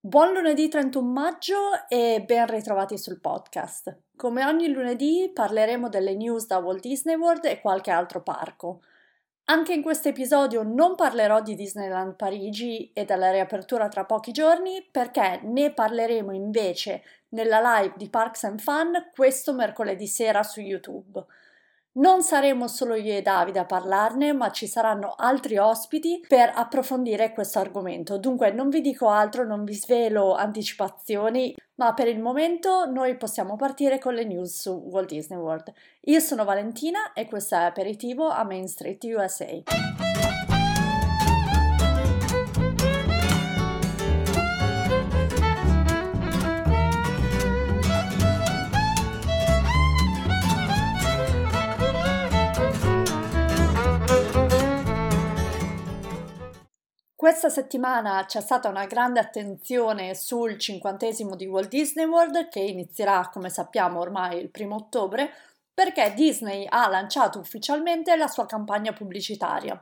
Buon lunedì 31 maggio e ben ritrovati sul podcast. Come ogni lunedì parleremo delle news da Walt Disney World e qualche altro parco. Anche in questo episodio non parlerò di Disneyland Parigi e della riapertura tra pochi giorni perché ne parleremo invece nella live di Parks and Fun questo mercoledì sera su YouTube. Non saremo solo io e Davide a parlarne, ma ci saranno altri ospiti per approfondire questo argomento. Dunque non vi dico altro, non vi svelo anticipazioni, ma per il momento noi possiamo partire con le news su Walt Disney World. Io sono Valentina e questo è Aperitivo a Main Street USA. Questa settimana c'è stata una grande attenzione sul cinquantesimo di Walt Disney World che inizierà, come sappiamo, ormai il primo ottobre, perché Disney ha lanciato ufficialmente la sua campagna pubblicitaria.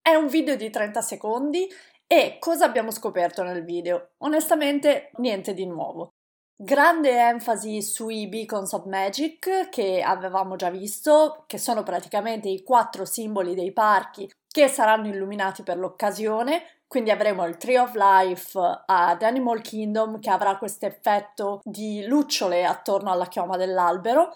È un video di 30 secondi e cosa abbiamo scoperto nel video? Onestamente niente di nuovo. Grande enfasi sui Beacons of Magic che avevamo già visto, che sono praticamente i quattro simboli dei parchi che saranno illuminati per l'occasione. Quindi avremo il Tree of Life ad Animal Kingdom che avrà questo effetto di lucciole attorno alla chioma dell'albero.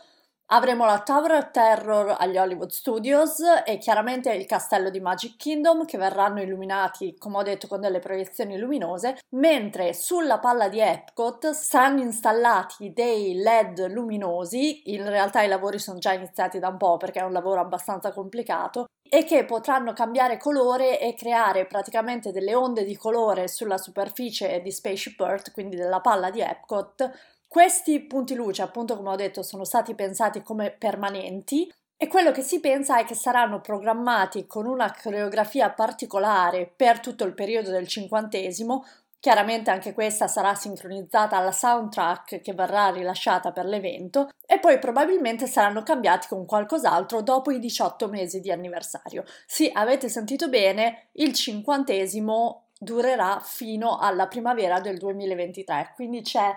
Avremo la Tower of Terror agli Hollywood Studios e chiaramente il castello di Magic Kingdom che verranno illuminati, come ho detto, con delle proiezioni luminose, mentre sulla palla di Epcot saranno installati dei LED luminosi, in realtà i lavori sono già iniziati da un po' perché è un lavoro abbastanza complicato, e che potranno cambiare colore e creare praticamente delle onde di colore sulla superficie di Spaceship Earth, quindi della palla di Epcot, questi punti luce, appunto come ho detto, sono stati pensati come permanenti e quello che si pensa è che saranno programmati con una coreografia particolare per tutto il periodo del cinquantesimo. Chiaramente anche questa sarà sincronizzata alla soundtrack che verrà rilasciata per l'evento e poi probabilmente saranno cambiati con qualcos'altro dopo i 18 mesi di anniversario. Sì, avete sentito bene, il cinquantesimo durerà fino alla primavera del 2023, quindi c'è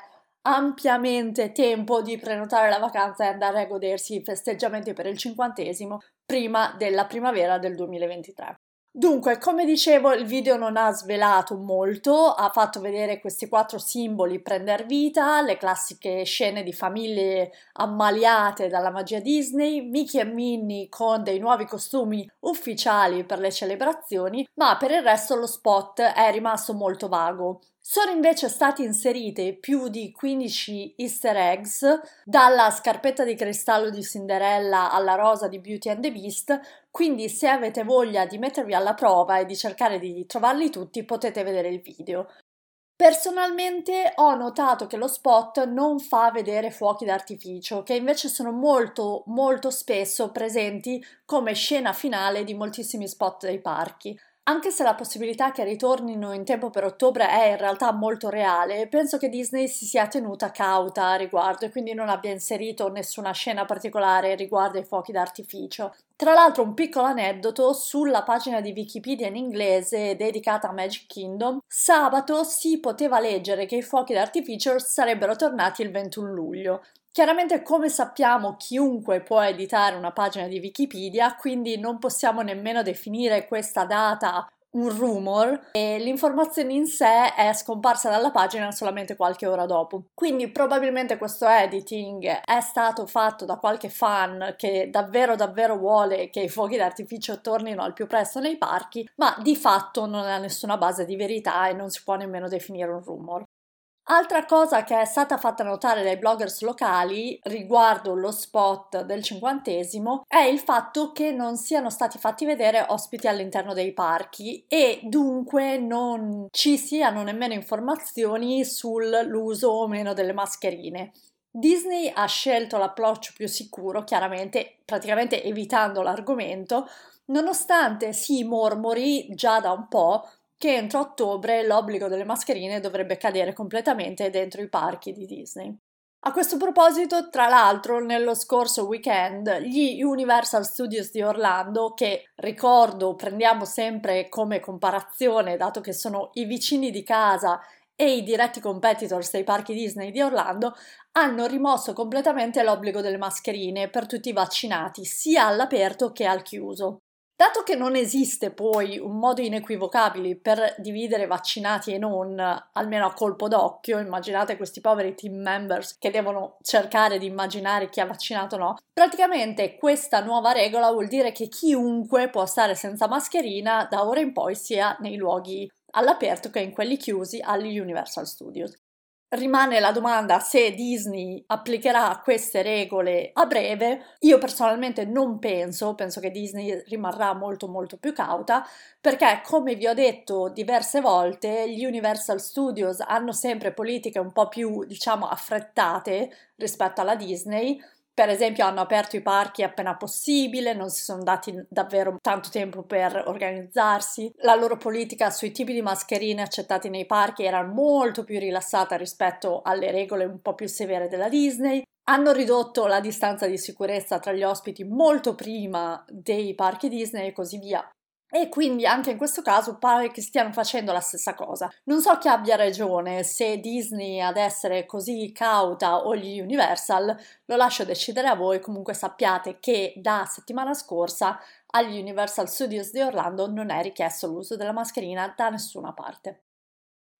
ampiamente tempo di prenotare la vacanza e andare a godersi i festeggiamenti per il cinquantesimo prima della primavera del 2023. Dunque, come dicevo, il video non ha svelato molto, ha fatto vedere questi quattro simboli prendere vita, le classiche scene di famiglie ammaliate dalla magia Disney, Mickey e Minnie con dei nuovi costumi ufficiali per le celebrazioni, ma per il resto lo spot è rimasto molto vago. Sono invece stati inserite più di 15 easter eggs, dalla scarpetta di cristallo di Cinderella alla rosa di Beauty and the Beast, quindi se avete voglia di mettervi alla prova e di cercare di trovarli tutti potete vedere il video. Personalmente ho notato che lo spot non fa vedere fuochi d'artificio, che invece sono molto molto spesso presenti come scena finale di moltissimi spot dei parchi. Anche se la possibilità che ritornino in tempo per ottobre è in realtà molto reale, penso che Disney si sia tenuta cauta a riguardo e quindi non abbia inserito nessuna scena particolare riguardo ai fuochi d'artificio. Tra l'altro un piccolo aneddoto sulla pagina di Wikipedia in inglese dedicata a Magic Kingdom, sabato si poteva leggere che i fuochi d'artificio sarebbero tornati il 21 luglio. Chiaramente, come sappiamo, chiunque può editare una pagina di Wikipedia, quindi non possiamo nemmeno definire questa data un rumor e l'informazione in sé è scomparsa dalla pagina solamente qualche ora dopo. Quindi probabilmente questo editing è stato fatto da qualche fan che davvero davvero vuole che i fuochi d'artificio tornino al più presto nei parchi, ma di fatto non ha nessuna base di verità e non si può nemmeno definire un rumor. Altra cosa che è stata fatta notare dai bloggers locali riguardo lo spot del cinquantesimo è il fatto che non siano stati fatti vedere ospiti all'interno dei parchi e dunque non ci siano nemmeno informazioni sull'uso o meno delle mascherine. Disney ha scelto l'approccio più sicuro, chiaramente praticamente evitando l'argomento, nonostante si mormori già da un po' che entro ottobre l'obbligo delle mascherine dovrebbe cadere completamente dentro i parchi di Disney. A questo proposito, tra l'altro, nello scorso weekend gli Universal Studios di Orlando, che ricordo prendiamo sempre come comparazione, dato che sono i vicini di casa e i diretti competitors dei parchi Disney di Orlando hanno rimosso completamente l'obbligo delle mascherine per tutti i vaccinati, sia all'aperto che al chiuso. Dato che non esiste poi un modo inequivocabile per dividere vaccinati e non, almeno a colpo d'occhio, immaginate questi poveri team members che devono cercare di immaginare chi ha vaccinato o no, praticamente questa nuova regola vuol dire che chiunque può stare senza mascherina da ora in poi sia nei luoghi all'aperto che in quelli chiusi agli Universal Studios. Rimane la domanda se Disney applicherà queste regole a breve. Io personalmente non penso, penso che Disney rimarrà molto molto più cauta perché come vi ho detto diverse volte gli Universal Studios hanno sempre politiche un po' più diciamo affrettate rispetto alla Disney per esempio hanno aperto i parchi appena possibile, non si sono dati davvero tanto tempo per organizzarsi, la loro politica sui tipi di mascherine accettati nei parchi era molto più rilassata rispetto alle regole un po' più severe della Disney, hanno ridotto la distanza di sicurezza tra gli ospiti molto prima dei parchi Disney e così via. E quindi anche in questo caso pare che stiano facendo la stessa cosa. Non so chi abbia ragione, se Disney ad essere così cauta o gli Universal, lo lascio decidere a voi, comunque sappiate che da settimana scorsa agli Universal Studios di Orlando non è richiesto l'uso della mascherina da nessuna parte.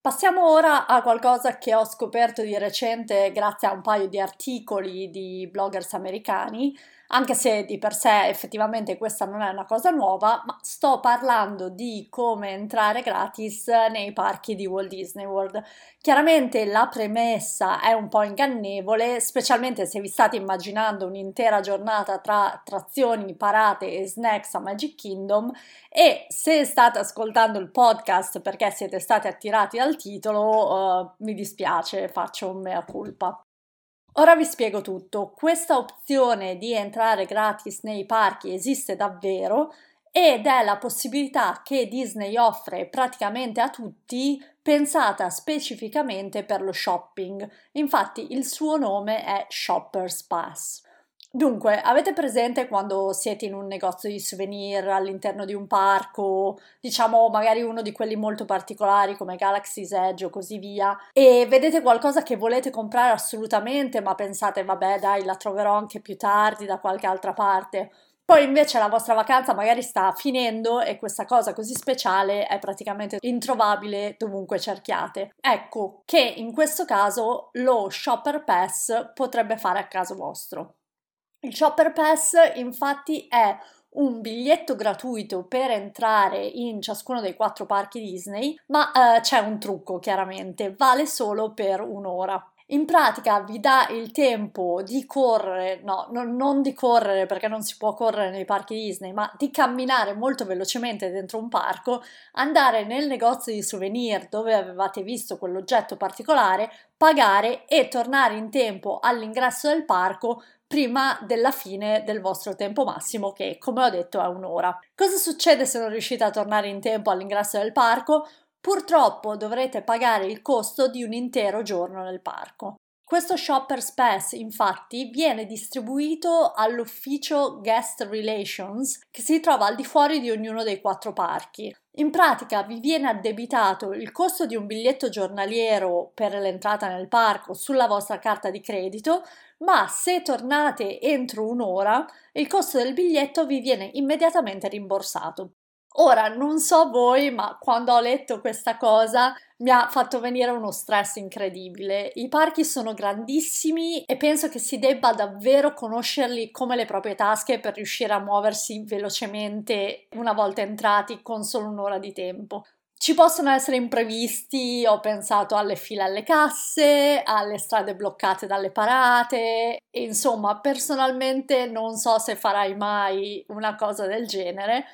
Passiamo ora a qualcosa che ho scoperto di recente grazie a un paio di articoli di bloggers americani anche se di per sé effettivamente questa non è una cosa nuova, ma sto parlando di come entrare gratis nei parchi di Walt Disney World. Chiaramente la premessa è un po' ingannevole, specialmente se vi state immaginando un'intera giornata tra attrazioni, parate e snacks a Magic Kingdom e se state ascoltando il podcast perché siete stati attirati dal titolo, uh, mi dispiace, faccio un mea culpa. Ora vi spiego tutto. Questa opzione di entrare gratis nei parchi esiste davvero ed è la possibilità che Disney offre praticamente a tutti pensata specificamente per lo shopping. Infatti il suo nome è Shoppers Pass. Dunque, avete presente quando siete in un negozio di souvenir all'interno di un parco, diciamo magari uno di quelli molto particolari come Galaxy's Edge o così via, e vedete qualcosa che volete comprare assolutamente, ma pensate, vabbè, dai, la troverò anche più tardi da qualche altra parte. Poi invece la vostra vacanza magari sta finendo e questa cosa così speciale è praticamente introvabile dovunque cerchiate. Ecco che in questo caso lo Shopper Pass potrebbe fare a caso vostro. Il Shopper Pass infatti è un biglietto gratuito per entrare in ciascuno dei quattro parchi Disney, ma eh, c'è un trucco chiaramente, vale solo per un'ora. In pratica vi dà il tempo di correre, no, no, non di correre perché non si può correre nei parchi Disney, ma di camminare molto velocemente dentro un parco, andare nel negozio di souvenir dove avevate visto quell'oggetto particolare, pagare e tornare in tempo all'ingresso del parco prima della fine del vostro tempo massimo, che come ho detto è un'ora. Cosa succede se non riuscite a tornare in tempo all'ingresso del parco? Purtroppo dovrete pagare il costo di un intero giorno nel parco. Questo Shopper's Pass infatti viene distribuito all'ufficio Guest Relations che si trova al di fuori di ognuno dei quattro parchi. In pratica vi viene addebitato il costo di un biglietto giornaliero per l'entrata nel parco sulla vostra carta di credito, ma se tornate entro un'ora il costo del biglietto vi viene immediatamente rimborsato. Ora, non so voi, ma quando ho letto questa cosa mi ha fatto venire uno stress incredibile. I parchi sono grandissimi e penso che si debba davvero conoscerli come le proprie tasche per riuscire a muoversi velocemente una volta entrati con solo un'ora di tempo. Ci possono essere imprevisti, ho pensato alle file alle casse, alle strade bloccate dalle parate, e insomma, personalmente non so se farai mai una cosa del genere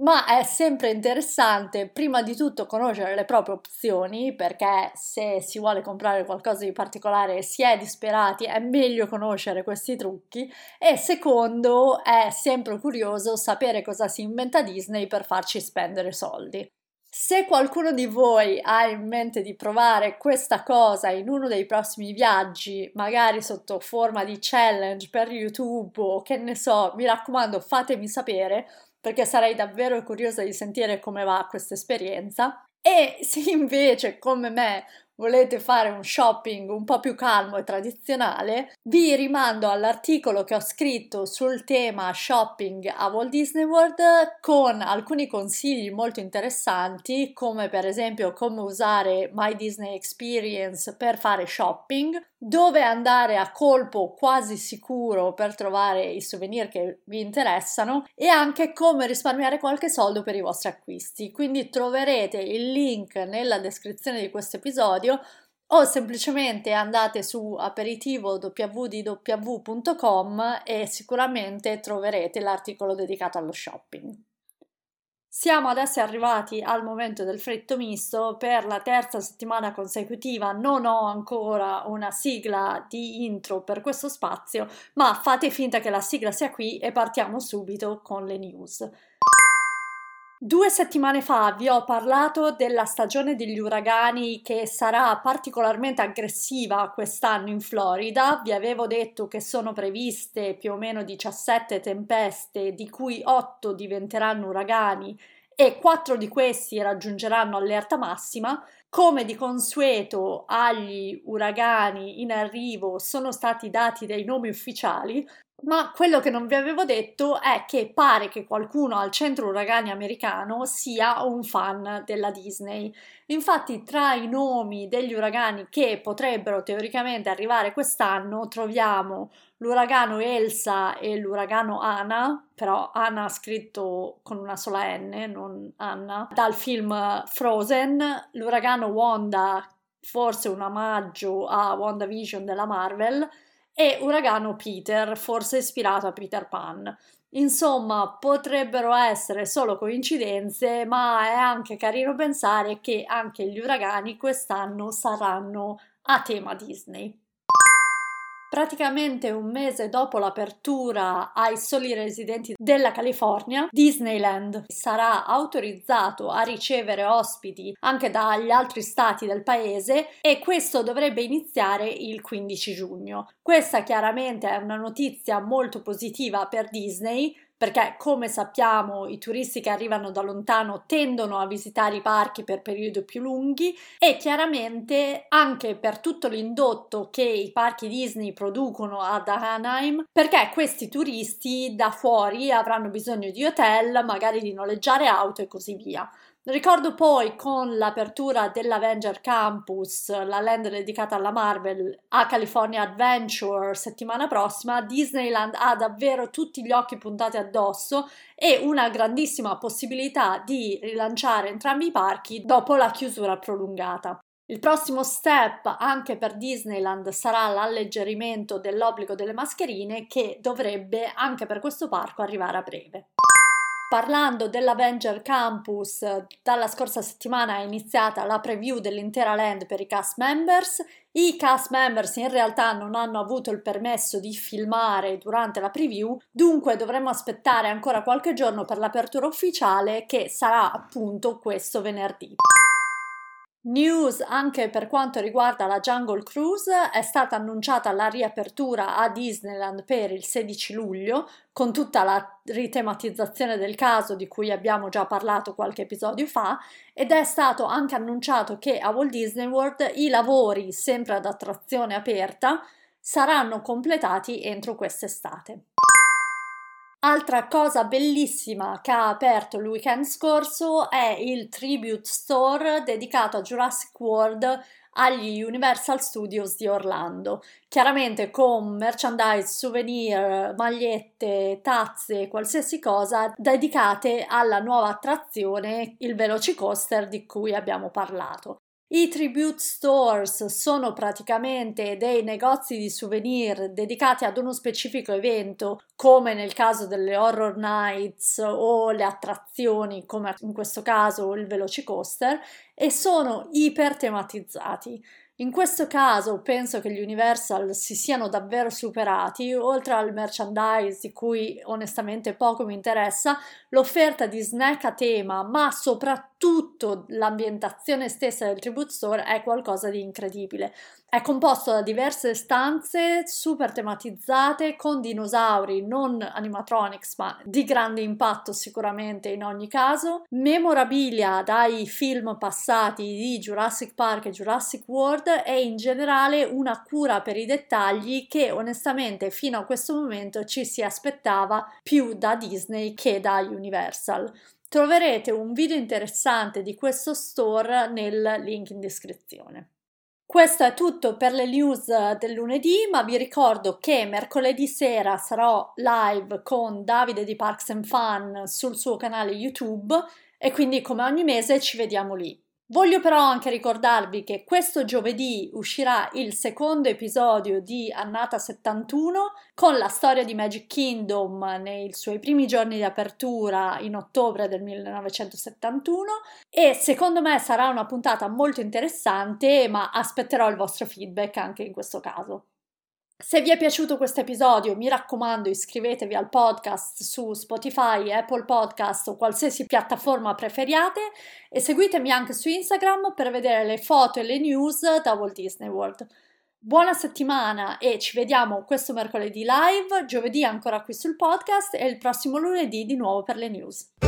ma è sempre interessante prima di tutto conoscere le proprie opzioni perché se si vuole comprare qualcosa di particolare e si è disperati è meglio conoscere questi trucchi e secondo è sempre curioso sapere cosa si inventa Disney per farci spendere soldi. Se qualcuno di voi ha in mente di provare questa cosa in uno dei prossimi viaggi, magari sotto forma di challenge per YouTube o che ne so, mi raccomando fatemi sapere perché sarei davvero curiosa di sentire come va questa esperienza. E se invece, come me, volete fare un shopping un po' più calmo e tradizionale, vi rimando all'articolo che ho scritto sul tema shopping a Walt Disney World con alcuni consigli molto interessanti, come per esempio come usare My Disney Experience per fare shopping, dove andare a colpo quasi sicuro per trovare i souvenir che vi interessano e anche come risparmiare qualche soldo per i vostri acquisti. Quindi troverete il link nella descrizione di questo episodio o semplicemente andate su aperitivo www.com e sicuramente troverete l'articolo dedicato allo shopping. Siamo adesso arrivati al momento del fritto misto. Per la terza settimana consecutiva non ho ancora una sigla di intro per questo spazio, ma fate finta che la sigla sia qui e partiamo subito con le news. Due settimane fa vi ho parlato della stagione degli uragani che sarà particolarmente aggressiva quest'anno in Florida. Vi avevo detto che sono previste più o meno 17 tempeste, di cui 8 diventeranno uragani e 4 di questi raggiungeranno allerta massima. Come di consueto agli uragani in arrivo sono stati dati dei nomi ufficiali, ma quello che non vi avevo detto è che pare che qualcuno al centro uragani americano sia un fan della Disney. Infatti, tra i nomi degli uragani che potrebbero teoricamente arrivare quest'anno troviamo l'uragano Elsa e l'uragano Anna, però Anna scritto con una sola N, non Anna, dal film Frozen, l'uragano Wanda, forse un omaggio a WandaVision della Marvel e Uragano Peter, forse ispirato a Peter Pan. Insomma, potrebbero essere solo coincidenze, ma è anche carino pensare che anche gli uragani quest'anno saranno a tema Disney. Praticamente un mese dopo l'apertura ai soli residenti della California, Disneyland sarà autorizzato a ricevere ospiti anche dagli altri stati del paese e questo dovrebbe iniziare il 15 giugno. Questa chiaramente è una notizia molto positiva per Disney perché come sappiamo i turisti che arrivano da lontano tendono a visitare i parchi per periodi più lunghi e chiaramente anche per tutto l'indotto che i parchi Disney producono ad Anaheim perché questi turisti da fuori avranno bisogno di hotel, magari di noleggiare auto e così via. Ricordo poi con l'apertura dell'Avenger Campus, la land dedicata alla Marvel, a California Adventure settimana prossima, Disneyland ha davvero tutti gli occhi puntati addosso e una grandissima possibilità di rilanciare entrambi i parchi dopo la chiusura prolungata. Il prossimo step anche per Disneyland sarà l'alleggerimento dell'obbligo delle mascherine che dovrebbe anche per questo parco arrivare a breve. Parlando dell'Avenger Campus, dalla scorsa settimana è iniziata la preview dell'intera land per i cast members. I cast members in realtà non hanno avuto il permesso di filmare durante la preview, dunque dovremo aspettare ancora qualche giorno per l'apertura ufficiale che sarà appunto questo venerdì. News anche per quanto riguarda la Jungle Cruise, è stata annunciata la riapertura a Disneyland per il 16 luglio, con tutta la ritematizzazione del caso di cui abbiamo già parlato qualche episodio fa, ed è stato anche annunciato che a Walt Disney World i lavori, sempre ad attrazione aperta, saranno completati entro quest'estate. Altra cosa bellissima che ha aperto il weekend scorso è il Tribute Store dedicato a Jurassic World agli Universal Studios di Orlando, chiaramente con merchandise, souvenir, magliette, tazze, qualsiasi cosa dedicate alla nuova attrazione, il Velocicoaster di cui abbiamo parlato. I tribute stores sono praticamente dei negozi di souvenir dedicati ad uno specifico evento, come nel caso delle horror nights o le attrazioni, come in questo caso il Velocicoaster, e sono iper tematizzati. In questo caso penso che gli Universal si siano davvero superati, oltre al merchandise di cui onestamente poco mi interessa, l'offerta di snack a tema, ma soprattutto l'ambientazione stessa del Tribute Store è qualcosa di incredibile. È composto da diverse stanze super tematizzate con dinosauri, non animatronics, ma di grande impatto sicuramente in ogni caso, memorabilia dai film passati di Jurassic Park e Jurassic World e in generale una cura per i dettagli che onestamente fino a questo momento ci si aspettava più da Disney che da Universal. Troverete un video interessante di questo store nel link in descrizione. Questo è tutto per le news del lunedì, ma vi ricordo che mercoledì sera sarò live con Davide di Parks and Fun sul suo canale YouTube e quindi come ogni mese ci vediamo lì. Voglio però anche ricordarvi che questo giovedì uscirà il secondo episodio di Annata 71 con la storia di Magic Kingdom nei suoi primi giorni di apertura in ottobre del 1971 e secondo me sarà una puntata molto interessante ma aspetterò il vostro feedback anche in questo caso. Se vi è piaciuto questo episodio, mi raccomando, iscrivetevi al podcast su Spotify, Apple Podcast o qualsiasi piattaforma preferiate e seguitemi anche su Instagram per vedere le foto e le news da Walt Disney World. Buona settimana e ci vediamo questo mercoledì live, giovedì ancora qui sul podcast e il prossimo lunedì di nuovo per le news.